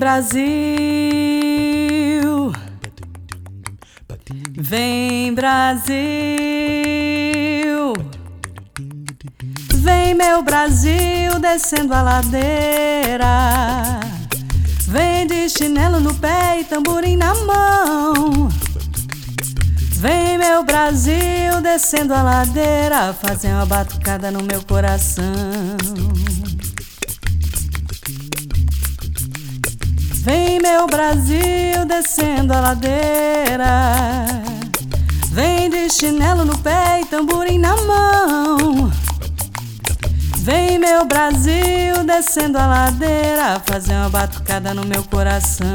Brasil, vem Brasil, vem meu Brasil descendo a ladeira, vem de chinelo no pé e tamborim na mão. Vem meu Brasil descendo a ladeira, fazer uma batucada no meu coração. Vem meu Brasil descendo a ladeira. Vem de chinelo no pé e tamborim na mão. Vem meu Brasil descendo a ladeira, fazer uma batucada no meu coração.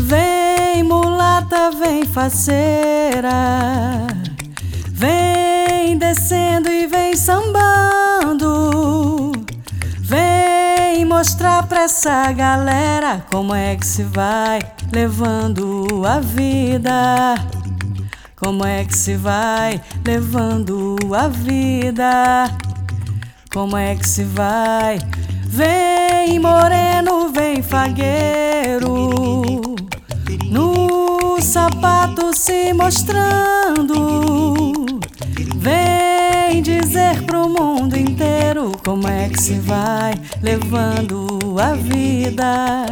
Vem mulata, vem faceira. Vem descendo e vem sambando mostrar pra essa galera como é que se vai levando a vida. Como é que se vai levando a vida? Como é que se vai? Vem moreno, vem fagueiro, no sapato se mostrando. Vem dizer pro mundo como é que se vai levando a vida.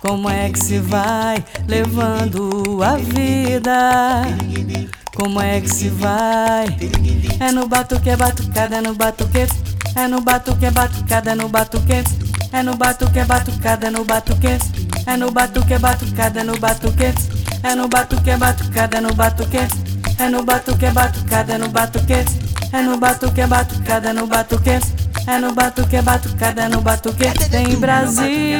Como é que se vai levando a vida? Como é que se vai? É no batuque, é batucada, é no batuque. É no batuque, é batucada, é no batuque. É no batuque, é batucada, é no batuque. É no batuque, é batucada, é no batuque. É no batuque, é batucada, é no batuque. É no batuque, é batucada, é no batuque. É no batuque, é batucada, no batuque. É no batuque, é batucada, no batuque. Tem Brasil. É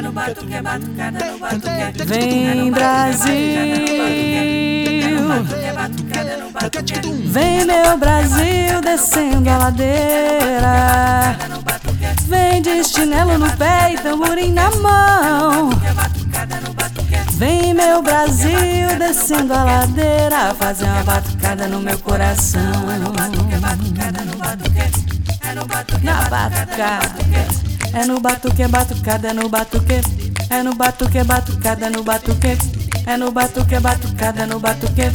no batuque, é batucada, no batuque. Vem Brasil. Vem meu Brasil descendo a ladeira. Vem de chinelo no pé e tamborim na mão. Vem meu Brasil descendo a ladeira, fazer uma batucada no meu coração. Na batucada. É no batuque, é batucada, é no batuque. É no batuque, é batucada, no batuque. É no batuque, é batucada, no batuque.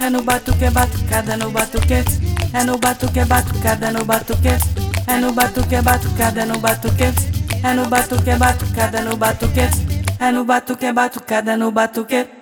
É no batuque, é batucada, no batuque. É no batuque, é batucada, no batuque. É no batuque, é batucada, no batuque. É no batuque, é batucada, no batuque. É no batuque, é batucada, no batuque.